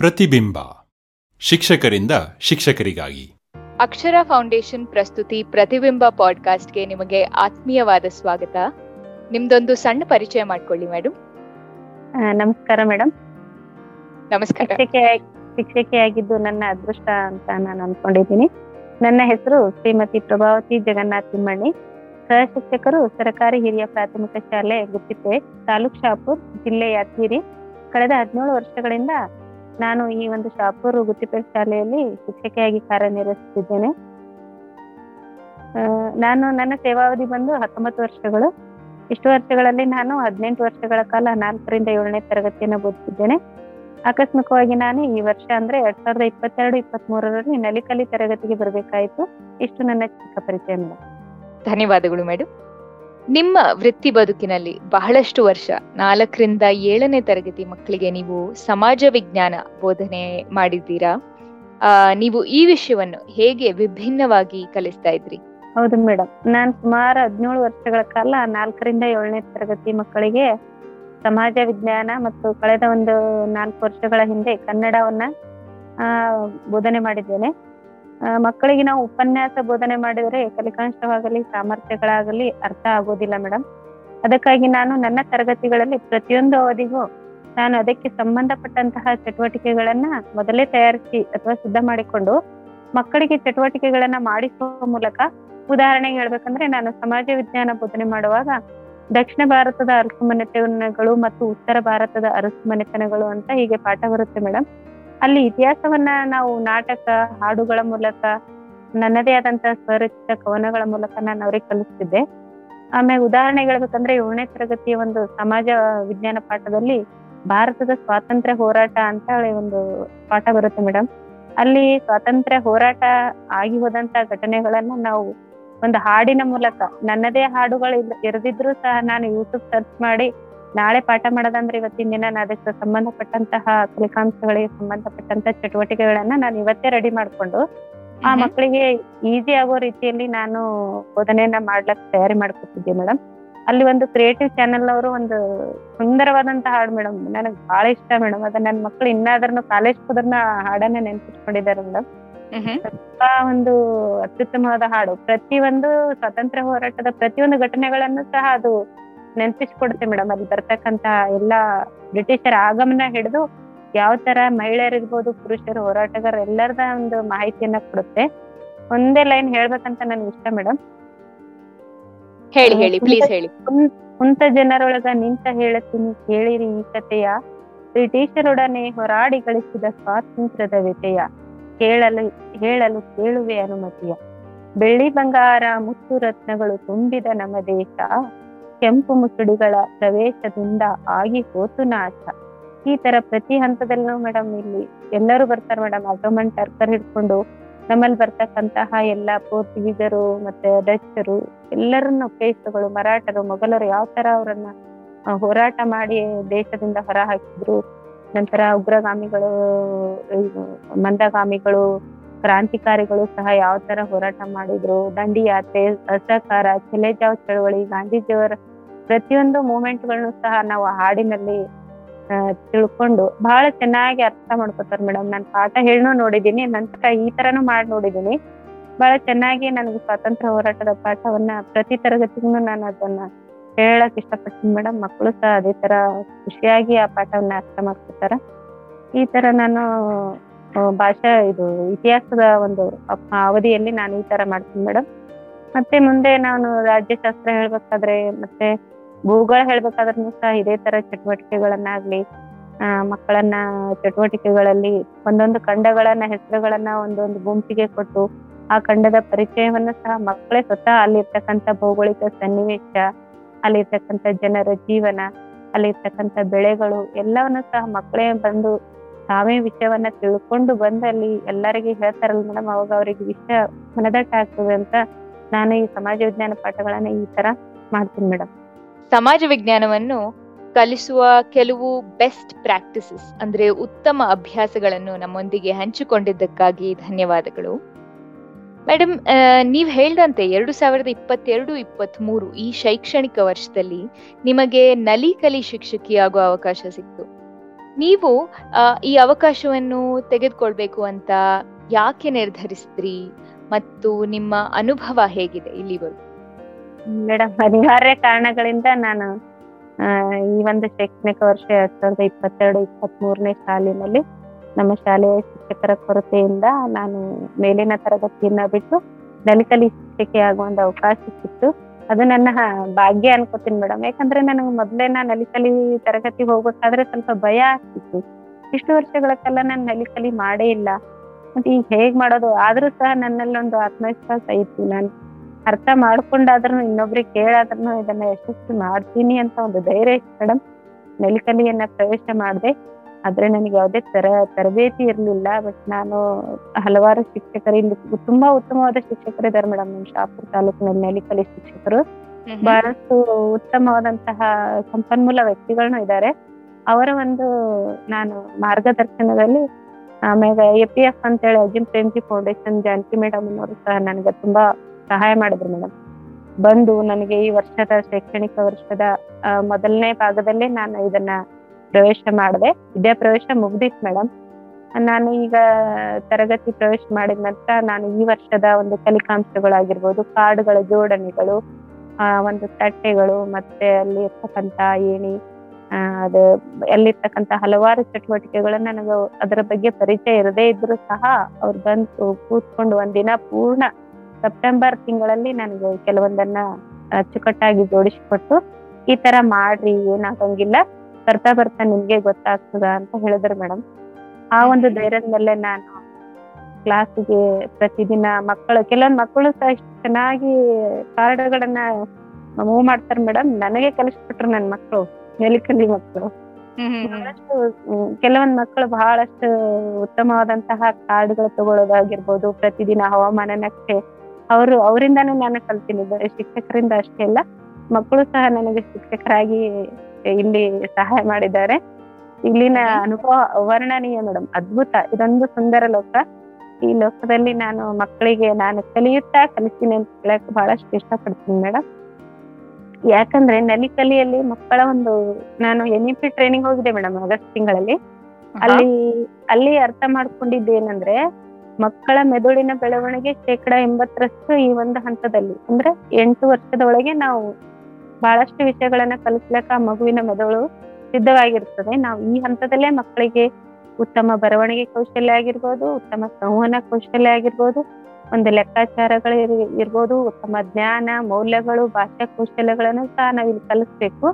ಪ್ರತಿಬಿಂಬ. ಶಿಕ್ಷಕರಿಂದ ಶಿಕ್ಷಕರಿಗಾಗಿ. ಅಕ್ಷರ ಫೌಂಡೇಶನ್ ಪ್ರಸ್ತುತಿ ಪ್ರತಿಬಿಂಬ ಪಾಡ್ಕಾಸ್ಟ್ಗೆ ನಿಮಗೆ ಆತ್ಮೀಯವಾದ ಸ್ವಾಗತ. ನಿಮ್ದೊಂದು ಸಣ್ಣ ಪರಿಚಯ ಮಾಡ್ಕೊಳ್ಳಿ ಮೇಡಮ್ ಆ, ನಮಸ್ಕಾರ ಮೇಡಮ್ ನಮಸ್ಕಾರ. ಶಿಕ್ಷಕಿ ಶಿಕ್ಷಕಿಯಾಗಿದ್ದು ನನ್ನ ಅದೃಷ್ಟ ಅಂತ ನಾನು ಅನ್ಕೊಂಡಿದ್ದೀನಿ. ನನ್ನ ಹೆಸರು ಶ್ರೀಮತಿ ಪ್ರಭಾವತಿ ಜಗನ್ನಾಥ್ ತಿಮ್ಮಣ್ಣಿ. ಸಹ ಶಿಕ್ಷಕರು ಸರ್ಕಾರಿ ಹಿರಿಯ ಪ್ರಾಥಮಿಕ ಶಾಲೆ ಗುತ್ತಿಪೆ ತಾಲೂಕ್ ಶಾಪುರ್ ಜಿಲ್ಲೆ ಯಾದಗಿರಿ. ಕಳೆದ ಹದಿನೇಳು ವರ್ಷಗಳಿಂದ ನಾನು ಈ ಒಂದು ಶಾಪೂರು ಗುತ್ತಿಪೇಟ್ ಶಾಲೆಯಲ್ಲಿ ಶಿಕ್ಷಕಿಯಾಗಿ ಕಾರ್ಯನಿರ್ವಹಿಸುತ್ತಿದ್ದೇನೆ. ನಾನು ನನ್ನ ಸೇವಾವಧಿ ಬಂದು ಹತ್ತೊಂಬತ್ತು ವರ್ಷಗಳು. ಇಷ್ಟು ವರ್ಷಗಳಲ್ಲಿ ನಾನು ಹದಿನೆಂಟು ವರ್ಷಗಳ ಕಾಲ ನಾಲ್ಕರಿಂದ ಏಳನೇ ತರಗತಿಯನ್ನು ಬೋಧಿಸಿದ್ದೇನೆ ಆಕಸ್ಮಿಕವಾಗಿ ನಾನು ಈ ವರ್ಷ ಅಂದ್ರೆ ಎರಡ್ ಸಾವಿರದ ಇಪ್ಪತ್ತೆರಡು ಇಪ್ಪತ್ತ್ ಮೂರರಲ್ಲಿ ನಲಿಕಲಿ ತರಗತಿಗೆ ಬರಬೇಕಾಯಿತು. ಇಷ್ಟು ನನ್ನ ಚಿಕ್ಕ ಪರಿಚಯ. ಧನ್ಯವಾದಗಳು ಮೇಡಮ್ ನಿಮ್ಮ ವೃತ್ತಿ ಬದುಕಿನಲ್ಲಿ ಬಹಳಷ್ಟು ವರ್ಷ ನಾಲ್ಕರಿಂದ ಏಳನೇ ತರಗತಿ ಮಕ್ಕಳಿಗೆ ನೀವು ಸಮಾಜ ವಿಜ್ಞಾನ ಬೋಧನೆ ಮಾಡಿದ್ದೀರಾ? ಆ, ನೀವು ಈ ವಿಷಯವನ್ನು ಹೇಗೆ ವಿಭಿನ್ನವಾಗಿ ಕಲಿಸ್ತಾ ಇದ್ರಿ? ಹೌದು ಮೇಡಮ್ ನಾನು ಸುಮಾರು ಹದಿನೇಳು ವರ್ಷಗಳ ಕಾಲ ನಾಲ್ಕರಿಂದ ಏಳನೇ ತರಗತಿ ಮಕ್ಕಳಿಗೆ ಸಮಾಜ ವಿಜ್ಞಾನ ಮತ್ತು ಕಳೆದ ಒಂದು ನಾಲ್ಕು ವರ್ಷಗಳ ಹಿಂದೆ ಕನ್ನಡವನ್ನ ಆ, ಬೋಧನೆ ಮಾಡಿದ್ದೇನೆ. ಮಕ್ಕಳಿಗೆ ನಾವು ಉಪನ್ಯಾಸ ಬೋಧನೆ ಮಾಡಿದರೆ ಕಲಿಕಾಂಶವಾಗಲಿ ಸಾಮರ್ಥ್ಯಗಳಾಗಲಿ ಅರ್ಥ ಆಗೋದಿಲ್ಲ ಮೇಡಮ್. ಅದಕ್ಕಾಗಿ ನಾನು ನನ್ನ ತರಗತಿಗಳಲ್ಲಿ ಪ್ರತಿಯೊಂದು ಅವಧಿಗೂ ನಾನು ಅದಕ್ಕೆ ಸಂಬಂಧಪಟ್ಟಂತಹ ಚಟುವಟಿಕೆಗಳನ್ನ ಮೊದಲೇ ತಯಾರಿಸಿ ಅಥವಾ ಸಿದ್ಧ ಮಾಡಿಕೊಂಡು ಮಕ್ಕಳಿಗೆ ಚಟುವಟಿಕೆಗಳನ್ನ ಮಾಡಿಸುವ ಮೂಲಕ ಉದಾಹರಣೆಗೆ ಹೇಳ್ಬೇಕಂದ್ರೆ ನಾನು ಸಮಾಜ ವಿಜ್ಞಾನ ಬೋಧನೆ ಮಾಡುವಾಗ ದಕ್ಷಿಣ ಭಾರತದ ಅರಸುಮನೆತನಗಳು ಮತ್ತು ಉತ್ತರ ಭಾರತದ ಅರಸುಮನೆತನಗಳು ಅಂತ ಹೀಗೆ ಪಾಠ ಬರುತ್ತೆ ಮೇಡಮ್. ಅಲ್ಲಿ ಇತಿಹಾಸವನ್ನ ನಾವು ನಾಟಕ, ಹಾಡುಗಳ ಮೂಲಕ, ನನ್ನದೇ ಆದಂತಹ ಸ್ವರಚಿತ ಕವನಗಳ ಮೂಲಕ ನಾನು ಅವ್ರಿಗೆ ಕಲಿಸ್ತಿದ್ದೆ. ಆಮೇಲೆ ಉದಾಹರಣೆ ಹೇಳ್ಬೇಕಂದ್ರೆ ಏಳನೇ ತರಗತಿಯ ಒಂದು ಸಮಾಜ ವಿಜ್ಞಾನ ಪಾಠದಲ್ಲಿ ಭಾರತದ ಸ್ವಾತಂತ್ರ್ಯ ಹೋರಾಟ ಅಂತ ಹೇಳಿ ಒಂದು ಪಾಠ ಬರುತ್ತೆ ಮೇಡಮ್ ಅಲ್ಲಿ ಸ್ವಾತಂತ್ರ್ಯ ಹೋರಾಟ ಆಗಿ ಹೋದಂತ ಘಟನೆಗಳನ್ನ ನಾವು ಒಂದು ಹಾಡಿನ ಮೂಲಕ, ನನ್ನದೇ ಹಾಡುಗಳು ಇರದಿದ್ರು ಸಹ ನಾನು ಯೂಟ್ಯೂಬ್ ಸರ್ಚ್ ಮಾಡಿ ನಾಳೆ ಪಾಠ ಮಾಡೋದಂದ್ರೆ ಇವತ್ತಿನ ದಿನ ನಾನು ಅದಕ್ಕೆ ಸಂಬಂಧಪಟ್ಟಂತಹ ಫಲಿತಾಂಶಗಳಿಗೆ ಸಂಬಂಧಪಟ್ಟಂತ ಚಟುವಟಿಕೆಗಳನ್ನ ನಾನು ಇವತ್ತೇ ರೆಡಿ ಮಾಡ್ಕೊಂಡು ಆ ಮಕ್ಕಳಿಗೆ ಈಸಿ ಆಗೋ ರೀತಿಯಲ್ಲಿ ನಾನು ಬೋಧನೆಯನ್ನ ಮಾಡ್ಲಕ್ ತಯಾರಿ ಮಾಡ್ಕೊತಿದ್ದೆ ಮೇಡಮ್ ಅಲ್ಲಿ ಒಂದು ಕ್ರಿಯೇಟಿವ್ ಚಾನೆಲ್ ಅವರು ಒಂದು ಸುಂದರವಾದಂತಹ ಹಾಡು ಮೇಡಮ್ ನನಗೆ ಬಹಳ ಇಷ್ಟ ಮೇಡಮ್ ಅದ ನನ್ನ ಮಕ್ಕಳು ಇನ್ನಾದ್ರೂ ಕಾಲೇಜ್ ಹೋದ್ರನ್ನ ಹಾಡನ್ನ ನೆನ್ಪಿಟ್ಕೊಂಡಿದ್ದಾರೆ ಮೇಡಮ್ ತುಂಬಾ ಒಂದು ಅತ್ಯುತ್ತಮವಾದ ಹಾಡು. ಪ್ರತಿಯೊಂದು ಸ್ವಾತಂತ್ರ್ಯ ಹೋರಾಟದ ಪ್ರತಿಯೊಂದು ಘಟನೆಗಳನ್ನು ಸಹ ಅದು ನೆನಪಿಸ್ಕೊಡುತ್ತೆ ಮೇಡಮ್. ಅಲ್ಲಿ ಬರ್ತಕ್ಕಂತ ಎಲ್ಲಾ ಬ್ರಿಟಿಷರ ಆಗಮನ ಹಿಡಿದು ಯಾವ ತರ ಮಹಿಳೆಯರಿರ್ಬೋದು ಪುರುಷರು ಹೋರಾಟಗಾರ ಎಲ್ಲರದ ಒಂದು ಮಾಹಿತಿಯನ್ನ ಕೊಡುತ್ತೆ. ಒಂದೇ ಲೈನ್ ಹೇಳ್ಬೇಕಂತ ನನ್ಗೆ ಇಷ್ಟ ಮೇಡಮ್. ಹೇಳಿ ಹೇಳಿ ಪ್ಲೀಸ್ ಹೇಳಿ. ಕುಂತ ಜನರೊಳಗ ನಿಂತ ಹೇಳತ್ತೀನಿ ಕೇಳಿರಿ ಈ ಕಥೆಯ ಬ್ರಿಟಿಷರೊಡನೆ ಹೋರಾಡಿ ಗಳಿಸಿದ ಸ್ವಾತಂತ್ರ್ಯದ ವ್ಯತೆಯ. ಕೇಳಲು ಹೇಳಲು ಕೇಳುವೆ ಅನುಮತಿಯ. ಬೆಳ್ಳಿ ಬಂಗಾರ ಮುತ್ತು ರತ್ನಗಳು ತುಂಬಿದ ನಮ್ಮ ದೇಶ. ಕೆಂಪು ಮುಸುಡಿಗಳ ಪ್ರವೇಶದಿಂದ ಆಗಿ ಹೋತು ನಾಶ. ಈ ತರ ಪ್ರತಿ ಹಂತದಲ್ಲೂ ಮೇಡಮ್ ಇಲ್ಲಿ ಎಲ್ಲರೂ ಬರ್ತಾರೆ ಮೇಡಮ್ ಆಟೋಮನ್ ಟರ್ಕರ್ ಹಿಡ್ಕೊಂಡು ನಮ್ಮಲ್ಲಿ ಬರ್ತಕ್ಕಂತಹ ಎಲ್ಲಾ ಪೋರ್ಚುಗೀಸರು ಮತ್ತೆ ಡಚ್ಚರು ಎಲ್ಲರನ್ನ ಪೇಸ್ಟ್ಗಳು ಮರಾಠರು, ಮೊಘಲರು ಯಾವ ತರ ಅವರನ್ನ ಹೋರಾಟ ಮಾಡಿ ದೇಶದಿಂದ ಹೊರ ಹಾಕಿದ್ರು ನಂತರ ಉಗ್ರಗಾಮಿಗಳು ಮಂದಗಾಮಿಗಳು, ಕ್ರಾಂತಿಕಾರಿಗಳು ಸಹ ಯಾವ ತರ ಹೋರಾಟ ಮಾಡಿದ್ರು. ದಂಡಿ ಯಾತ್ರೆ ಅಸಹಕಾರ ಚೆಲೆಜಾವ್ ಚಳವಳಿ, ಗಾಂಧೀಜಿಯವರ ಪ್ರತಿಯೊಂದು ಮೂಮೆಂಟ್ಗಳನ್ನು ಸಹ ನಾವು ಹಾಡಿನಲ್ಲಿ ತಿಳ್ಕೊಂಡು ಬಹಳ ಚೆನ್ನಾಗಿ ಅರ್ಥ ಮಾಡ್ಕೋತಾರೆ ಮೇಡಮ್ ನಾನು ಪಾಠ ಹೇಳೋ ನೋಡಿದೀನಿ ನಂತರ ಈ ತರನು ಮಾಡಿ ನೋಡಿದೀನಿ ಬಹಳ ಚೆನ್ನಾಗಿ ನನಗೆ ಸ್ವಾತಂತ್ರ್ಯ ಹೋರಾಟದ ಪಾಠವನ್ನ ಪ್ರತಿ ತರಗತಿಗೂ ನಾನು ಅದನ್ನ ಹೇಳಕ್ ಇಷ್ಟಪಡ್ತೀನಿ ಮೇಡಮ್ ಮಕ್ಕಳು ಸಹ ಅದೇ ತರ ಖುಷಿಯಾಗಿ ಆ ಪಾಠವನ್ನ ಅರ್ಥ ಮಾಡ್ಕೋತಾರ. ಈ ತರ ನಾನು ಭಾಷಾ ಇದು ಇತಿಹಾಸದ ಒಂದು ಅವಧಿಯಲ್ಲಿ ನಾನು ಈ ತರ ಮಾಡ್ತೀನಿ ಮೇಡಮ್ ಮತ್ತೆ ಮುಂದೆ ನಾನು ರಾಜ್ಯಶಾಸ್ತ್ರ ಹೇಳ್ಬೇಕಾದ್ರೆ ಮತ್ತೆ ಭೂಗೋಳ ಹೇಳ್ಬೇಕಾದ್ರೂ ಸಹ ಇದೇ ತರ ಚಟುವಟಿಕೆಗಳನ್ನಾಗ್ಲಿ, ಆ, ಮಕ್ಕಳನ್ನ ಚಟುವಟಿಕೆಗಳಲ್ಲಿ ಒಂದೊಂದು ಖಂಡಗಳನ್ನ, ಹೆಸರುಗಳನ್ನ ಒಂದೊಂದು ಗುಂಪಿಗೆ ಕೊಟ್ಟು ಆ ಖಂಡದ ಪರಿಚಯವನ್ನ ಸಹ ಮಕ್ಕಳೇ ಸ್ವತಃ ಅಲ್ಲಿರ್ತಕ್ಕಂಥ ಭೌಗೋಳಿಕ ಸನ್ನಿವೇಶ, ಅಲ್ಲಿರ್ತಕ್ಕಂಥ ಜನರ ಜೀವನ, ಅಲ್ಲಿರ್ತಕ್ಕಂಥ ಬೆಳೆಗಳು ಎಲ್ಲವನ್ನು ಸಹ ಮಕ್ಕಳೇ ಬಂದು ತಾವೇ ವಿಷಯವನ್ನ ತಿಳ್ಕೊಂಡು ಬಂದಲ್ಲಿ ಅಲ್ಲಿ ಎಲ್ಲರಿಗೆ ಹೇಳ್ತಾರಲ್ಲ ಮೇಡಮ್ ಅವಾಗ ಅವರಿಗೆ ವಿಷಯ ಮನದಟ್ಟ ಆಗ್ತದೆ ಅಂತ ನಾನು ಈ ಸಮಾಜ ವಿಜ್ಞಾನ ಪಾಠಗಳನ್ನ ಈ ತರ ಮಾಡ್ತೀನಿ ಮೇಡಮ್ ಸಮಾಜ ವಿಜ್ಞಾನವನ್ನು ಕಲಿಸುವ ಕೆಲವು ಬೆಸ್ಟ್ ಪ್ರಾಕ್ಟಿಸಸ್ ಅಂದ್ರೆ ಉತ್ತಮ ಅಭ್ಯಾಸಗಳನ್ನು ನಮ್ಮೊಂದಿಗೆ ಹಂಚಿಕೊಂಡಿದ್ದಕ್ಕಾಗಿ ಧನ್ಯವಾದಗಳು. ಮೇಡಮ್ ನೀವು ಹೇಳ್ದಂತೆ ಎರಡು ಸಾವಿರದ ಇಪ್ಪತ್ತೆರಡು ಇಪ್ಪತ್ತ್ ಮೂರು ಈ ಶೈಕ್ಷಣಿಕ ವರ್ಷದಲ್ಲಿ ನಿಮಗೆ ನಲಿ ಕಲಿ ಶಿಕ್ಷಕಿ ಆಗುವ ಅವಕಾಶ ಸಿಕ್ತು. ನೀವು ಈ ಅವಕಾಶವನ್ನು ತೆಗೆದುಕೊಳ್ಬೇಕು ಅಂತ ಯಾಕೆ ನಿರ್ಧರಿಸಿದ್ರಿ ಮತ್ತು ನಿಮ್ಮ ಅನುಭವ ಹೇಗಿದೆ ಇಲ್ಲಿವರೆಗೂ? ಮೇಡಮ್, ಅನಿವಾರ್ಯ ಕಾರಣಗಳಿಂದ ನಾನು ಈ ಒಂದು ಶೈಕ್ಷಣಿಕ ವರ್ಷ ಎರಡ್ ಸಾವಿರದ ಇಪ್ಪತ್ತೆರಡು ಇಪ್ಪತ್ತ್ ಮೂರನೇ ಸಾಲಿನಲ್ಲಿ ನಮ್ಮ ಶಾಲೆಯ ಶಿಕ್ಷಕರ ಕೊರತೆಯಿಂದ ನಾನು ಮೇಲಿನ ತರಗತಿಯನ್ನ ಬಿಟ್ಟು ನಲಿಕಲಿ ಶಿಕ್ಷಕಿ ಆಗುವ ಒಂದು ಅವಕಾಶ ಸಿಕ್ತು ಅದು ನನ್ನ ಭಾಗ್ಯ ಅನ್ಕೋತೀನಿ ಮೇಡಮ್. ಯಾಕಂದ್ರೆ ನನಗೆ ಮೊದ್ಲೇ ನಾನು ನಲಿಕಲಿ ತರಗತಿ ಹೋಗ್ಬೇಕಾದ್ರೆ ಸ್ವಲ್ಪ ಭಯ ಆಗ್ತಿತ್ತು. ಇಷ್ಟು ವರ್ಷಗಳ ಕಾಲ ನಾನು ನಲಿಕಲಿ ಮಾಡೇ ಇಲ್ಲ. ಮತ್ತೆ ಈಗ ಹೇಗ್ ಮಾಡೋದು? ಆದ್ರೂ ಸಹ ನನ್ನಲ್ಲಿ ಒಂದು ಆತ್ಮವಿಶ್ವಾಸ ಇತ್ತು. ನಾನು ಅರ್ಥ ಮಾಡ್ಕೊಂಡಾದ್ರೂ ಇನ್ನೊಬ್ರಿಗೆ ಕೇಳಾದ್ರೂ ಇದನ್ನ ಯಶಸ್ವಿ ಮಾಡ್ತೀನಿ ಅಂತ ಒಂದು ಧೈರ್ಯ ಇತ್ತು ಮೇಡಮ್ ನೆಲಕಲಿಯನ್ನ ಪ್ರವೇಶ ಮಾಡಿದೆ. ಆದ್ರೆ ನನಗೆ ಯಾವುದೇ ತರ ತರಬೇತಿ ಇರ್ಲಿಲ್ಲ. ಬಟ್ ನಾನು ಹಲವಾರು ಶಿಕ್ಷಕರಿಂದ ಇಲ್ಲಿ ತುಂಬಾ ಉತ್ತಮವಾದ ಶಿಕ್ಷಕರಿದ್ದಾರೆ ಮೇಡಮ್ ನಮ್ಮ ಶಾಪುರ್ ತಾಲೂಕಿನಲ್ಲಿ ನೆಲಿಕಲಿ ಶಿಕ್ಷಕರು. ಬಹಳಷ್ಟು ಉತ್ತಮವಾದಂತಹ ಸಂಪನ್ಮೂಲ ವ್ಯಕ್ತಿಗಳನ್ನ ಇದ್ದಾರೆ. ಅವರ ಒಂದು ನಾನು ಮಾರ್ಗದರ್ಶನದಲ್ಲಿ ಆಮೇಲೆ ಎ ಪಿ ಎಫ್ ಅಂತೇಳಿ ಅಜಿಂ ಪ್ರೇಮ್ಜಿ ಫೌಂಡೇಶನ್ ಜಾನಕಿ ಮೇಡಮ್ ಅವರು ಸಹ ನನಗೆ ತುಂಬಾ ಸಹಾಯ ಮಾಡಿದ್ರು ಮೇಡಮ್. ಬಂದು ನನಗೆ ಈ ವರ್ಷದ ಶೈಕ್ಷಣಿಕ ವರ್ಷದ ಮೊದಲನೇ ಭಾಗದಲ್ಲೇ ನಾನು ಇದನ್ನ ಪ್ರವೇಶ ಮಾಡಿದೆ. ವಿದ್ಯಾ ಪ್ರವೇಶ ಮುಗ್ದಿತ್ತು ಮೇಡಮ್. ನಾನು ಈಗ ತರಗತಿ ಪ್ರವೇಶ ಮಾಡಿದ ನಂತರ ನಾನು ಈ ವರ್ಷದ ಒಂದು ಕಲಿಕಾಂಶಗಳಾಗಿರ್ಬೋದು ಕಾರ್ಡ್ಗಳ ಜೋಡಣೆಗಳು ಒಂದು ತಟ್ಟೆಗಳು, ಮತ್ತೆ ಅಲ್ಲಿ ಇರ್ತಕ್ಕಂತ ಏಣಿ ಅದು ಅಲ್ಲಿರ್ತಕ್ಕಂತ ಹಲವಾರು ಚಟುವಟಿಕೆಗಳನ್ನ ನನಗೆ ಅದರ ಬಗ್ಗೆ ಪರಿಚಯ ಇರದೇ ಇದ್ರು ಸಹ ಅವ್ರು ಬಂದು ಕೂತ್ಕೊಂಡು ಒಂದಿನ ಪೂರ್ಣ ಸೆಪ್ಟೆಂಬರ್ ತಿಂಗಳಲ್ಲಿ ನನಗೆ ಕೆಲವೊಂದನ್ನ ಅಚ್ಚುಕಟ್ಟಾಗಿ ಜೋಡಿಸಿಕೊಟ್ಟು ಈ ತರ ಮಾಡ್ರಿ ಏನಾಗಂಗಿಲ್ಲ ಬರ್ತಾ ಬರ್ತಾ ನಿಮ್ಗೆ ಗೊತ್ತಾಗ್ತದ ಅಂತ ಹೇಳಿದ್ರು ಮೇಡಮ್ ಆ ಒಂದು ಧೈರ್ಯದ ಮೇಲೆ ನಾನು ಕ್ಲಾಸಿಗೆ ಪ್ರತಿದಿನ ಮಕ್ಕಳು ಕೆಲವೊಂದು ಮಕ್ಕಳು ಸಹ ಇಷ್ಟು ಚೆನ್ನಾಗಿ ಕಾರ್ಡ್ಗಳನ್ನ ಮೂವ್ ಮಾಡ್ತಾರೆ ಮೇಡಮ್ ನನಗೆ ಕಲಿಸ್ಬಿಟ್ರು ನನ್ ಮಕ್ಕಳು ನೆಲಿಕಲಿ ಮಕ್ಕಳು ಕೆಲವೊಂದ್ ಮಕ್ಕಳು ಬಹಳಷ್ಟು ಉತ್ತಮವಾದಂತಹ ಕಾರ್ಡ್ಗಳು ತಗೊಳ್ಳೋದಾಗಿರ್ಬೋದು ಪ್ರತಿದಿನ ಹವಾಮಾನ ನಕ್ಷೆ ಅವರು ಅವರಿಂದಾನು ನಾನು ಕಲ್ತೀನಿ. ಶಿಕ್ಷಕರಿಂದ ಅಷ್ಟೇ ಅಲ್ಲ ಮಕ್ಕಳು ಸಹ ನನಗೆ ಶಿಕ್ಷಕರಾಗಿ ಇಲ್ಲಿ ಸಹಾಯ ಮಾಡಿದ್ದಾರೆ. ಇಲ್ಲಿನ ಅನುಭವ ವರ್ಣನೀಯ ಮೇಡಮ್ ಅದ್ಭುತ. ಇದೊಂದು ಸುಂದರ ಲೋಕ. ಈ ಲೋಕದಲ್ಲಿ ನಾನು ಮಕ್ಕಳಿಗೆ ನಾನು ಕಲಿಯುತ್ತಾ ಕಲಿಸ್ತೀನಿ ಅಂತ ಹೇಳಕ್ ಬಹಳಷ್ಟು ಇಷ್ಟಪಡ್ತೀನಿ ಮೇಡಮ್ ಯಾಕಂದ್ರೆ ನಲಿಕಲಿಯಲ್ಲಿ ಮಕ್ಕಳ ಒಂದು ನಾನು ಎನ್ ಇ ಪಿ ಟ್ರೈನಿಂಗ್ ಹೋಗಿದೆ ಮೇಡಮ್ ಆಗಸ್ಟ್ ತಿಂಗಳಲ್ಲಿ. ಅಲ್ಲಿ ಅಲ್ಲಿ ಅರ್ಥ ಮಾಡ್ಕೊಂಡಿದ್ದು ಏನಂದ್ರೆ ಮಕ್ಕಳ ಮೆದುಳಿನ ಬೆಳವಣಿಗೆ ಶೇಕಡ ಎಂಬತ್ತರಷ್ಟು ಈ ಒಂದು ಹಂತದಲ್ಲಿ. ಅಂದ್ರೆ ಎಂಟು ವರ್ಷದ ಒಳಗೆ ನಾವು ಬಹಳಷ್ಟು ವಿಷಯಗಳನ್ನ ಕಲಿಸ್ಲಕ್ಕ ಮಗುವಿನ ಮೆದುಳು ಸಿದ್ಧವಾಗಿರ್ತದೆ. ನಾವು ಈ ಹಂತದಲ್ಲೇ ಮಕ್ಕಳಿಗೆ ಉತ್ತಮ ಬರವಣಿಗೆ ಕೌಶಲ್ಯ ಆಗಿರ್ಬೋದು, ಉತ್ತಮ ಸಂವಹನ ಕೌಶಲ್ಯ ಆಗಿರ್ಬೋದು, ಒಂದು ಲೆಕ್ಕಾಚಾರಗಳು ಇರ್- ಇರ್ಬೋದು, ಉತ್ತಮ ಜ್ಞಾನ, ಮೌಲ್ಯಗಳು, ಭಾಷಾ ಕೌಶಲ್ಯಗಳನ್ನು ಸಹ ನಾವಿಲ್ಲಿ ಕಲಿಸ್ಬೇಕು.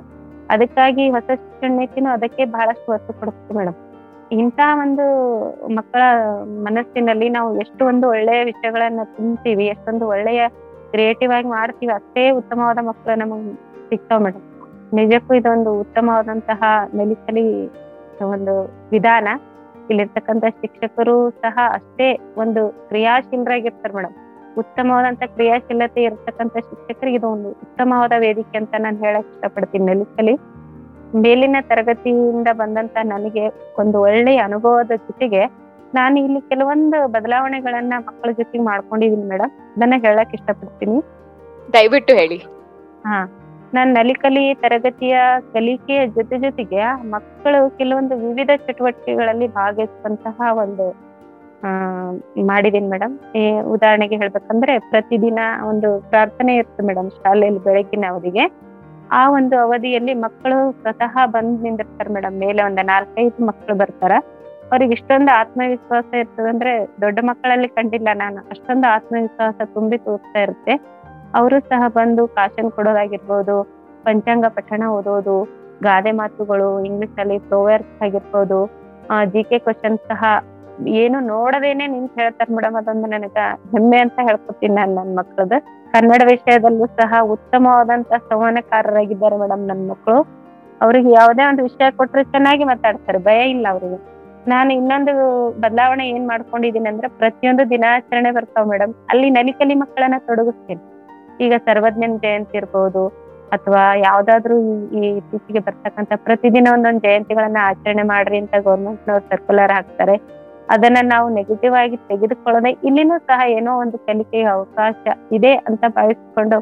ಅದಕ್ಕಾಗಿ ಹೊಸ ಶಿಕ್ಷಣ ನೀತಿನೂ ಅದಕ್ಕೆ ಬಹಳಷ್ಟು ಒತ್ತು ಕೊಡುತ್ತೆ ಮೇಡಮ್ ಇಂಥ ಒಂದು ಮಕ್ಕಳ ಮನಸ್ಸಿನಲ್ಲಿ ನಾವು ಎಷ್ಟು ಒಂದು ಒಳ್ಳೆಯ ವಿಷಯಗಳನ್ನ ತುಂಬ್ತೀವಿ ಎಷ್ಟೊಂದು ಒಳ್ಳೆಯ ಕ್ರಿಯೇಟಿವ್ ಆಗಿ ಮಾಡ್ತೀವಿ, ಅಷ್ಟೇ ಉತ್ತಮವಾದ ಮಕ್ಕಳು ನಮಗ್ ಸಿಗ್ತಾವ ಮೇಡಮ್ ನಿಜಕ್ಕೂ ಇದೊಂದು ಉತ್ತಮವಾದಂತಹ ನೆಲಿಕಲಿ ಒಂದು ವಿಧಾನ. ಇಲ್ಲಿರ್ತಕ್ಕಂತ ಶಿಕ್ಷಕರು ಸಹ ಅಷ್ಟೇ ಒಂದು ಕ್ರಿಯಾಶೀಲರಾಗಿರ್ತಾರೆ ಮೇಡಮ್ ಉತ್ತಮವಾದಂತ ಕ್ರಿಯಾಶೀಲತೆ ಇರತಕ್ಕಂತ ಶಿಕ್ಷಕರಿಗೆ ಇದು ಒಂದು ಉತ್ತಮವಾದ ವೇದಿಕೆ ಅಂತ ನಾನು ಹೇಳಕ್ ಇಷ್ಟಪಡ್ತೀನಿ ನೆಲಿಕಲಿ ಮೇಲಿನ ತರಗತಿಯಿಂದ ಬಂದಂತ ನನಗೆ ಒಂದು ಒಳ್ಳೆಯ ಅನುಭವದ ಜೊತೆಗೆ ನಾನು ಇಲ್ಲಿ ಕೆಲವೊಂದು ಬದಲಾವಣೆಗಳನ್ನ ಮಕ್ಕಳ ಜೊತೆಗೆ ಮಾಡ್ಕೊಂಡಿದೀನಿ ಮೇಡಮ್ ಅದನ್ನ ಹೇಳಕ್ ಇಷ್ಟಪಡ್ತೀನಿ. ದಯವಿಟ್ಟು ಹೇಳಿ. ಹಾ ನಾನ್ ನಲಿಕಲಿ ತರಗತಿಯ ಕಲಿಕೆಯ ಜೊತೆ ಜೊತೆಗೆ ಮಕ್ಕಳು ಕೆಲವೊಂದು ವಿವಿಧ ಚಟುವಟಿಕೆಗಳಲ್ಲಿ ಭಾಗವಹಿಸುವಂತಹ ಒಂದು ಆ ಮಾಡಿದೀನಿ ಮೇಡಮ್ ಉದಾಹರಣೆಗೆ ಹೇಳ್ಬೇಕಂದ್ರೆ ಪ್ರತಿದಿನ ಒಂದು ಪ್ರಾರ್ಥನೆ ಇರುತ್ತೆ ಮೇಡಮ್ ಶಾಲೆಯಲ್ಲಿ ಬೆಳಗಿನ ಅವಧಿಗೆ. ಆ ಒಂದು ಅವಧಿಯಲ್ಲಿ ಮಕ್ಕಳು ಸ್ವತಃ ಬಂದ್ ನಿಂದಿರ್ತಾರೆ ಮೇಡಮ್. ಮೇಲೆ ಒಂದ್ ನಾಲ್ಕೈದು ಮಕ್ಕಳು ಬರ್ತಾರ. ಅವ್ರಿಗೆ ಇಷ್ಟೊಂದು ಆತ್ಮವಿಶ್ವಾಸ ಇರ್ತದಂದ್ರೆ ದೊಡ್ಡ ಮಕ್ಕಳಲ್ಲಿ ಕಂಡಿಲ್ಲ ನಾನು. ಅಷ್ಟೊಂದು ಆತ್ಮವಿಶ್ವಾಸ ತುಂಬಿ ತೋರ್ತಾ ಇರುತ್ತೆ. ಅವರು ಸಹ ಬಂದು ಕಾಶನ್ ಕೊಡೋದಾಗಿರ್ಬೋದು, ಪಂಚಾಂಗ ಪಠಣ ಓದೋದು, ಗಾದೆ ಮಾತುಗಳು ಇಂಗ್ಲಿಷ್ ಅಲ್ಲಿ ಪ್ರೋವರ್ಸ್ ಆಗಿರ್ಬೋದು ಜಿ ಕೆ ಕ್ವಶನ್ ಸಹ ಏನು ನೋಡದೇನೆ ನಿಂತ್ ಹೇಳ್ತಾರೆ ಮೇಡಮ್ ಅದೊಂದು ನನಗ ಹೆಮ್ಮೆ ಅಂತ ಹೇಳ್ಕೊತೀನಿ ನಾನು ನನ್ನ ಮಕ್ಕಳದ ಕನ್ನಡ ವಿಷಯದಲ್ಲೂ ಸಹ ಉತ್ತಮವಾದಂತ ಸಂವಹನಕಾರರಾಗಿದ್ದಾರೆ ಮೇಡಮ್ ನನ್ನ ಮಕ್ಕಳು ಅವ್ರಿಗೆ ಯಾವುದೇ ಒಂದು ವಿಷಯ ಕೊಟ್ರೆ ಚೆನ್ನಾಗಿ ಮಾತಾಡ್ತಾರೆ, ಭಯ ಇಲ್ಲ ಅವರಿಗೆ. ನಾನು ಇನ್ನೊಂದು ಬದಲಾವಣೆ ಏನ್ ಮಾಡ್ಕೊಂಡಿದ್ದೀನಿ ಅಂದ್ರೆ ಪ್ರತಿಯೊಂದು ದಿನಾಚರಣೆ ಬರ್ತಾವ ಮೇಡಮ್ ಅಲ್ಲಿ ನಲಿಕಲಿ ಮಕ್ಕಳನ್ನ ತೊಡಗಿಸ್ತೇನೆ. ಈಗ ಸರ್ವಜ್ಞನ ಜಯಂತಿ ಇರ್ಬೋದು, ಅಥವಾ ಯಾವ್ದಾದ್ರು ಈ- ಇತ್ತೀಚೆಗೆ ಬರ್ತಕ್ಕಂಥ ಪ್ರತಿದಿನ ಒಂದೊಂದು ಜಯಂತಿಗಳನ್ನ ಆಚರಣೆ ಮಾಡ್ರಿ ಅಂತ ಗೌರ್ಮೆಂಟ್ನವ್ರು ಸರ್ಕ್ಯುಲರ್ ಹಾಕ್ತಾರೆ. ಅದನ್ನ ನಾವು ನೆಗೆಟಿವ್ ಆಗಿ ತೆಗೆದುಕೊಳ್ಳದೆ ಇಲ್ಲಿನೂ ಸಹ ಏನೋ ಒಂದು ಕಲಿಕೆಯ ಅವಕಾಶ ಇದೆ ಅಂತ ಭಾವಿಸಿಕೊಂಡು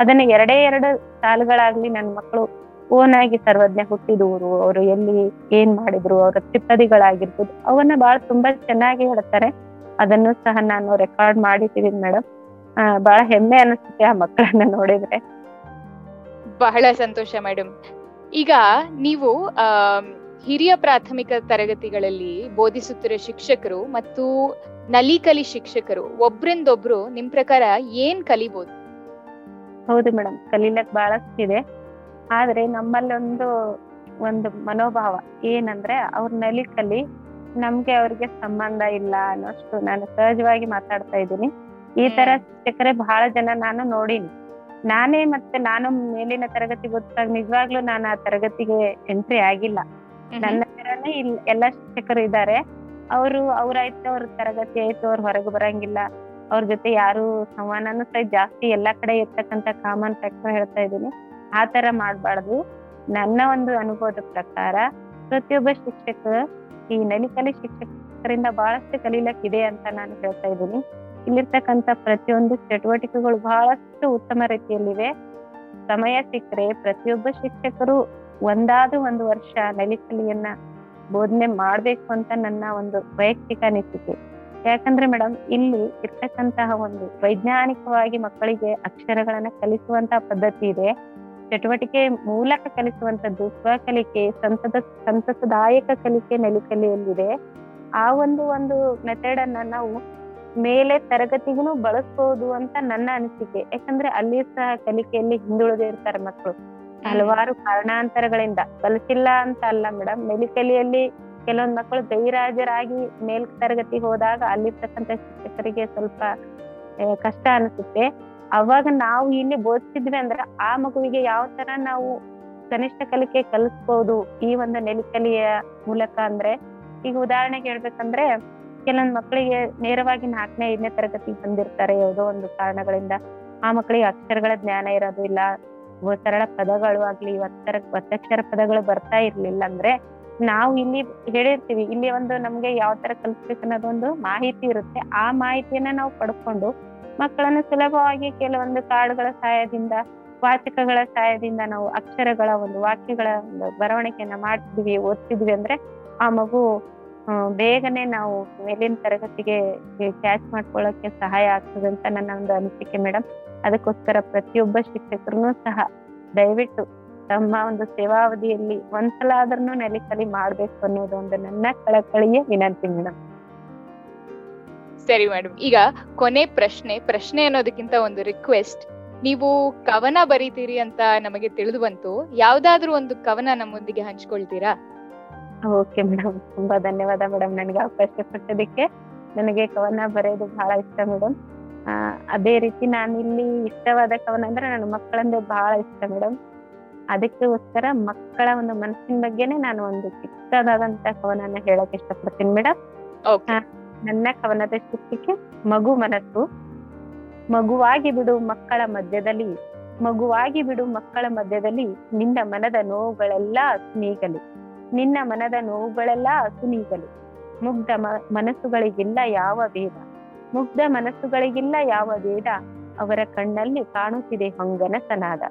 ಅದನ್ನ ಎರಡೇ ಎರಡು ಸಾಲುಗಳಾಗ್ಲಿ ನನ್ನ ಮಕ್ಕಳು ಓನ್ ಆಗಿ ಸರ್ವಜ್ಞ ಹುಟ್ಟಿದವರು, ಅವರು ಎಲ್ಲಿ ಏನ್ ಮಾಡಿದ್ರು, ಅವರ ತ್ರಿಪದಿಗಳಾಗಿರ್ಬೋದು ಅವನ್ನ ಬಹಳ ತುಂಬಾ ಚೆನ್ನಾಗಿ ಹೇಳ್ತಾರೆ. ಅದನ್ನು ಸಹ ನಾನು ರೆಕಾರ್ಡ್ ಮಾಡಿಟ್ಟಿದ್ದೀನಿ ಮೇಡಮ್ ಬಹಳ ಹೆಮ್ಮೆ ಅನಿಸುತ್ತೆ ಆ ಮಕ್ಕಳನ್ನ ನೋಡಿದ್ರೆ. ಬಹಳ ಸಂತೋಷ ಮೇಡಮ್ ಈಗ ನೀವು, ಆ ಹಿರಿಯ ಪ್ರಾಥಮಿಕ ತರಗತಿಗಳಲ್ಲಿ ಬೋಧಿಸುತ್ತಿರೋ ಶಿಕ್ಷಕರು ಮತ್ತು ನಲಿಕಲಿ ಶಿಕ್ಷಕರು ಒಬ್ರಿಂದೊಬ್ರು ನಿಮ್ ಪ್ರಕಾರ ಏನ್ ಕಲಿಬಹುದು ಹೌದು ಮೇಡಮ್ ಕಲೀಲಕ್ ಬಹಳಷ್ಟಿದೆ ಆದ್ರೆ ನಮ್ಮಲ್ಲಿ ಒಂದು ಒಂದು ಮನೋಭಾವ ಏನಂದ್ರೆ ಅವ್ರ ನಲಿಕಲಿ ನಮ್ಗೆ ಅವ್ರಿಗೆ ಸಂಬಂಧ ಇಲ್ಲ ಅನ್ನೋಷ್ಟು ನಾನು ಸಹಜವಾಗಿ ಮಾತಾಡ್ತಾ ಇದ್ದೀನಿ. ಈ ತರ ಶಿಕ್ಷಕರೇ ಬಹಳ ಜನ ನಾನು ನೋಡೀನಿ. ನಾನೇ ಮತ್ತೆ ನಾನು ಮೇಲಿನ ತರಗತಿ ಗೊತ್ತಾಗ ನಿಜವಾಗ್ಲೂ ನಾನು ಆ ತರಗತಿಗೆ ಎಂಟ್ರಿ ಆಗಿಲ್ಲ. ನನ್ನ ತರನೇ ಇಲ್ ಎಲ್ಲಾ ಶಿಕ್ಷಕರು ಇದ್ದಾರೆ ಅವರು ಅವ್ರಾಯ್ತು ಅವ್ರ ತರಗತಿ ಆಯ್ತು, ಅವ್ರು ಹೊರಗೆ ಬರಂಗಿಲ್ಲ. ಅವ್ರ ಜೊತೆ ಯಾರು ಸಂವಹನನು ಸಹ ಜಾಸ್ತಿ ಎಲ್ಲಾ ಕಡೆ ಇರ್ತಕ್ಕಂತ ಕಾಮನ್ ಫ್ಯಾಕ್ಟರ್ ಹೇಳ್ತಾ ಇದೀನಿ ಆ ತರ ಮಾಡ್ಬಾರ್ದು. ನನ್ನ ಒಂದು ಅನುಭವದ ಪ್ರಕಾರ ಪ್ರತಿಯೊಬ್ಬ ಶಿಕ್ಷಕ ಈ ನಲಿಕಲಿ ಶಿಕ್ಷಕರಿಂದ ಬಹಳಷ್ಟು ಕಲೀಲಕ್ ಇದೆ ಅಂತ ನಾನು ಹೇಳ್ತಾ ಇದ್ದೀನಿ. ಇಲ್ಲಿರ್ತಕ್ಕಂತ ಪ್ರತಿಯೊಂದು ಚಟುವಟಿಕೆಗಳು ಬಹಳಷ್ಟು ಉತ್ತಮ ರೀತಿಯಲ್ಲಿವೆ. ಸಮಯ ಸಿಕ್ಕರೆ ಪ್ರತಿಯೊಬ್ಬ ಶಿಕ್ಷಕರು ಒಂದಾದ್ರೂ ಒಂದು ವರ್ಷ ನಲಿಕಲಿಯನ್ನ ಬೋಧನೆ ಮಾಡ್ಬೇಕು ಅಂತ ನನ್ನ ಒಂದು ವೈಯಕ್ತಿಕ ಅನಿಸಿಕೆ. ಯಾಕಂದ್ರೆ ಮೇಡಮ್ ಇಲ್ಲಿ ಇರ್ತಕ್ಕಂತಹ ಒಂದು ವೈಜ್ಞಾನಿಕವಾಗಿ ಮಕ್ಕಳಿಗೆ ಅಕ್ಷರಗಳನ್ನ ಕಲಿಸುವಂತಹ ಪದ್ಧತಿ ಇದೆ. ಚಟುವಟಿಕೆ ಮೂಲಕ ಕಲಿಸುವಂತದ್ದು ಸ್ವಕಲಿಕೆ ಸಂತದ ಸಂತಸದಾಯಕ ಕಲಿಕೆ ನೆಲಿಕಲಿಯಲ್ಲಿದೆ ಆ ಒಂದು ಒಂದು ಮೆಥಡ್ ಅನ್ನ ನಾವು ಮೇಲೆ ತರಗತಿಗೂ ಬಳಸ್ಬೋದು ಅಂತ ನನ್ನ ಅನಿಸಿಕೆ. ಯಾಕಂದ್ರೆ ಅಲ್ಲಿ ಸಹ ಕಲಿಕೆಯಲ್ಲಿ ಹಿಂದುಳಿದಿರ್ತಾರೆ ಮಕ್ಕಳು. ಹಲವಾರು ಕಾರಣಾಂತರಗಳಿಂದ. ಕಲಿಸಿಲ್ಲ ಅಂತ ಅಲ್ಲ ಮೇಡಮ್ ಮೆಲಿಕಲಿಯಲ್ಲಿ ಕೆಲವೊಂದ್ ಮಕ್ಕಳು ಗೈರಾಜರಾಗಿ ಮೇಲ್ ತರಗತಿ ಹೋದಾಗ ಅಲ್ಲಿರ್ತಕ್ಕಂಥ ಶಿಕ್ಷಕರಿಗೆ ಸ್ವಲ್ಪ ಕಷ್ಟ ಅನಿಸುತ್ತೆ. ಅವಾಗ ನಾವು ಇಲ್ಲಿ ಬೋಧಿಸಿದ್ವಿ ಅಂದ್ರೆ ಆ ಮಗುವಿಗೆ ಯಾವ ತರ ನಾವು ಕನಿಷ್ಠ ಕಲಿಕೆ ಕಲಿಸ್ಬೋದು ಈ ಒಂದು ನೆಲಿಕಲಿಯ ಮೂಲಕ ಅಂದ್ರೆ. ಈಗ ಉದಾಹರಣೆಗೆ ಹೇಳ್ಬೇಕಂದ್ರೆ ಕೆಲವೊಂದ್ ಮಕ್ಕಳಿಗೆ ನೇರವಾಗಿ ನಾಲ್ಕನೇ, ಐದನೇ ತರಗತಿ ಬಂದಿರ್ತಾರೆ ಯಾವುದೋ ಒಂದು ಕಾರಣಗಳಿಂದ. ಆ ಮಕ್ಕಳಿಗೆ ಅಕ್ಷರಗಳ ಜ್ಞಾನ ಇರೋದಿಲ್ಲ ಸರಳ ಪದಗಳು ಆಗ್ಲಿ, ಒತ್ತರ, ಒತ್ತಕ್ಷರ ಪದಗಳು ಬರ್ತಾ ಇರ್ಲಿಲ್ಲ ಅಂದ್ರೆ ನಾವು ಇಲ್ಲಿ ಹೇಳಿರ್ತೀವಿ, ಇಲ್ಲಿ ಒಂದು ನಮ್ಗೆ ಯಾವ ತರ ಕಲಿಸ್ಬೇಕು ಅನ್ನೋದೊಂದು ಮಾಹಿತಿ ಇರುತ್ತೆ. ಆ ಮಾಹಿತಿಯನ್ನ ನಾವು ಪಡ್ಕೊಂಡು ಮಕ್ಕಳನ್ನು ಸುಲಭವಾಗಿ ಕೆಲವೊಂದು ಕಾರ್ಡ್ಗಳ ಸಹಾಯದಿಂದ, ವಾಚಕಗಳ ಸಹಾಯದಿಂದ ನಾವು ಅಕ್ಷರಗಳ ಒಂದು ವಾಕ್ಯಗಳ ಒಂದು ಬರವಣಿಗೆಯನ್ನ ಮಾಡ್ತಿದ್ವಿ, ಓದ್ತಿದ್ವಿ ಅಂದ್ರೆ ಆ ಮಗು ಬೇಗನೆ ನಾವು ಮೇಲಿನ ತರಗತಿಗೆ ಕ್ಯಾಚ್ ಮಾಡ್ಕೊಳ್ಳೋಕೆ ಸಹಾಯ ಆಗ್ತದೆ ಅಂತ ನನ್ನ ಒಂದು ಅನಿಸಿಕೆ ಮೇಡಮ್ ಅದಕ್ಕೋಸ್ಕರ ಪ್ರತಿಯೊಬ್ಬ ಶಿಕ್ಷಕರು ಸಹ ದಯವಿಟ್ಟು ತಮ್ಮ ಒಂದು ಸೇವಾವಧಿಯಲ್ಲಿ ಒಂದ್ಸಲ ಆದ್ರೂ ನೆಲಿಕಲಿ ಮಾಡ್ಬೇಕು ಅನ್ನೋದು ಒಂದು ನನ್ನ ಕಳಕಳಿಗೆ ವಿನಂತಿ ಮೇಡಮ್ ಸರಿ ಮೇಡಮ್ ಈಗ ಕೊನೆ ಪ್ರಶ್ನೆ ಪ್ರಶ್ನೆ ಅನ್ನೋದಕ್ಕಿಂತ ಒಂದು ರಿಕ್ವೆಸ್ಟ್ ನೀವು ಕವನ ಬರೀತೀರಿ ಅಂತ ನಮಗೆ ತಿಳಿದು ಬಂತು. ಯಾವ್ದಾದ್ರು ಒಂದು ಕವನ ನಮ್ಮೊಂದಿಗೆ ಹಂಚ್ಕೊಳ್ತೀರಾ? ಓಕೆ ಮೇಡಮ್ ತುಂಬಾ ಧನ್ಯವಾದ ಮೇಡಮ್ ನನಗೆ ಅವಕಾಶ ಕೊಟ್ಟದಕ್ಕೆ. ನನಗೆ ಕವನ ಬರೆಯೋದು ಬಹಳ ಇಷ್ಟ ಮೇಡಮ್ ಅದೇ ರೀತಿ ನಾನು ಇಲ್ಲಿ ಇಷ್ಟವಾದ ಕವನ ಅಂದ್ರೆ ನನ್ನ ಮಕ್ಕಳಂದ್ರೆ ಬಹಳ ಇಷ್ಟ ಮೇಡಮ್ ಅದಕ್ಕೋಸ್ಕರ ಮಕ್ಕಳ ಒಂದು ಮನಸ್ಸಿನ ಬಗ್ಗೆನೆ ನಾನು ಒಂದು ಚಿಕ್ಕದಾದಂತ ಕವನನ ಹೇಳಕ್ ಇಷ್ಟಪಡ್ತೀನಿ ಮೇಡಮ್ ನನ್ನ ಕವನದ ಶೀರ್ಷಿಕೆ ಮಗು ಮನಸ್ಸು. ಮಗುವಾಗಿ ಬಿಡು ಮಕ್ಕಳ ಮಧ್ಯದಲ್ಲಿ. ಮಗುವಾಗಿ ಬಿಡು ಮಕ್ಕಳ ಮಧ್ಯದಲ್ಲಿ ನಿನ್ನ ಮನದ ನೋವುಗಳೆಲ್ಲ ನೀಗಲಿ ನಿನ್ನ ಮನದ ನೋವುಗಳೆಲ್ಲ ಅಸುನೀಗಲಿ ಮುಗ್ಧ ಮನಸ್ಸುಗಳಿಗಿಲ್ಲ ಯಾವ ಭೇದ ಮುಗ್ಧ ಮನಸ್ಸುಗಳಿಗಿಲ್ಲ ಯಾವ ಭೇದ ಅವರ ಕಣ್ಣಲ್ಲಿ ಕಾಣುತ್ತಿದೆ ಹೊಂಗನಸನಾದ.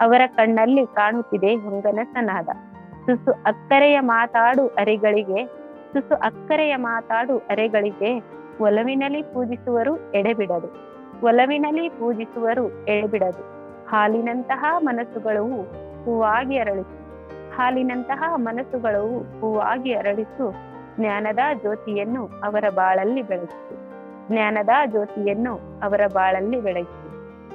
ಅವರ ಕಣ್ಣಲ್ಲಿ ಕಾಣುತ್ತಿದೆ ಹೊಂಗನಸನಾದ. ಸುಸು ಅಕ್ಕರೆಯ ಮಾತಾಡು ಅರೆಗಳಿಗೆ, ಸುಸು ಅಕ್ಕರೆಯ ಮಾತಾಡು ಅರೆಗಳಿಗೆ ಒಲವಿನಲ್ಲಿ ಪೂಜಿಸುವರು ಎಡೆಬಿಡದು. ಒಲವಿನಲ್ಲಿ ಪೂಜಿಸುವರು ಎಡೆಬಿಡದು. ಹಾಲಿನಂತಹ ಮನಸ್ಸುಗಳು ಹೂವಾಗಿ ಅರಳಿಸು ಹಾಲಿನಂತಹ ಮನಸ್ಸುಗಳು ಹೂವಾಗಿ ಅರಳಿಸು. ಜ್ಞಾನದ ಜ್ಯೋತಿಯನ್ನು ಅವರ ಬಾಳಲ್ಲಿ ಬೆಳಗಿಸು ಜ್ಞಾನದ ಜ್ಯೋತಿಯನ್ನು ಅವರ ಬಾಳಲ್ಲಿ ಬೆಳಗಿಸು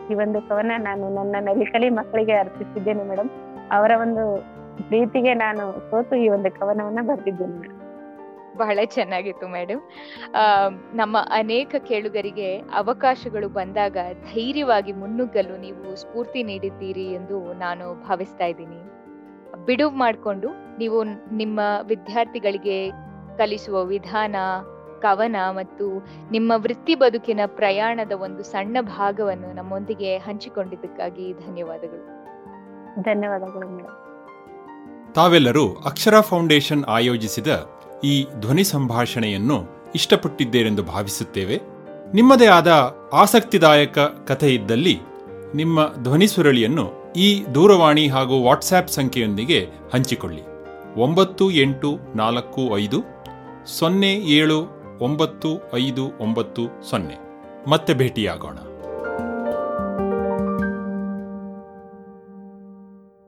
ಈ ಒಂದು ಕವನ ನಾನು ನನ್ನ ನಲಿಕಲಿ ಮಕ್ಕಳಿಗೆ ಅರ್ಪಿಸಿದ್ದೇನೆ ಮೇಡಮ್ ಅವರ ಒಂದು ಪ್ರೀತಿಗೆ ನಾನು ಸೋತು ಈ ಒಂದು ಕವನವನ್ನ ಬರೆದಿದ್ದೇನೆ ಮೇಡಮ್ ಬಹಳ ಚೆನ್ನಾಗಿತ್ತು ಮೇಡಮ್ ಆ, ನಮ್ಮ ಅನೇಕ ಕೇಳುಗರಿಗೆ ಅವಕಾಶಗಳು ಬಂದಾಗ ಧೈರ್ಯವಾಗಿ ಮುನ್ನುಗ್ಗಲು ನೀವು ಸ್ಫೂರ್ತಿ ನೀಡಿದ್ದೀರಿ ಎಂದು ನಾನು ಭಾವಿಸ್ತಾ ಇದ್ದೀನಿ. ಬಿಡುವು ಮಾಡಿಕೊಂಡು ನೀವು ನಿಮ್ಮ ವಿದ್ಯಾರ್ಥಿಗಳಿಗೆ ಕಲಿಸುವ ವಿಧಾನ ಕವನ ಮತ್ತು ನಿಮ್ಮ ವೃತ್ತಿ ಬದುಕಿನ ಪ್ರಯಾಣದ ಒಂದು ಸಣ್ಣ ಭಾಗವನ್ನು ನಮ್ಮೊಂದಿಗೆ ಹಂಚಿಕೊಂಡಿದ್ದಕ್ಕಾಗಿ ಧನ್ಯವಾದಗಳು. ಧನ್ಯವಾದಗಳು ಮೇಡಮ್ ತಾವೆಲ್ಲರೂ ಅಕ್ಷರ ಫೌಂಡೇಶನ್ ಆಯೋಜಿಸಿದ ಈ ಧ್ವನಿ ಸಂಭಾಷಣೆಯನ್ನು ಇಷ್ಟಪಟ್ಟಿದ್ದೇರೆಂದು ಭಾವಿಸುತ್ತೇವೆ. ನಿಮ್ಮದೇ ಆದ ಆಸಕ್ತಿದಾಯಕ ಕಥೆ ಇದ್ದಲ್ಲಿ ನಿಮ್ಮ ಧ್ವನಿ ಸುರಳಿಯನ್ನು ಈ ದೂರವಾಣಿ ಹಾಗೂ ವಾಟ್ಸ್ಆ್ಯಪ್ ಸಂಖ್ಯೆಯೊಂದಿಗೆ ಹಂಚಿಕೊಳ್ಳಿ. ಒಂಬತ್ತು ಎಂಟು ನಾಲ್ಕು ಐದು ಸೊನ್ನೆ ಏಳು ಒಂಬತ್ತು ಐದು ಒಂಬತ್ತು ಸೊನ್ನೆ. ಮತ್ತೆ ಭೇಟಿಯಾಗೋಣ.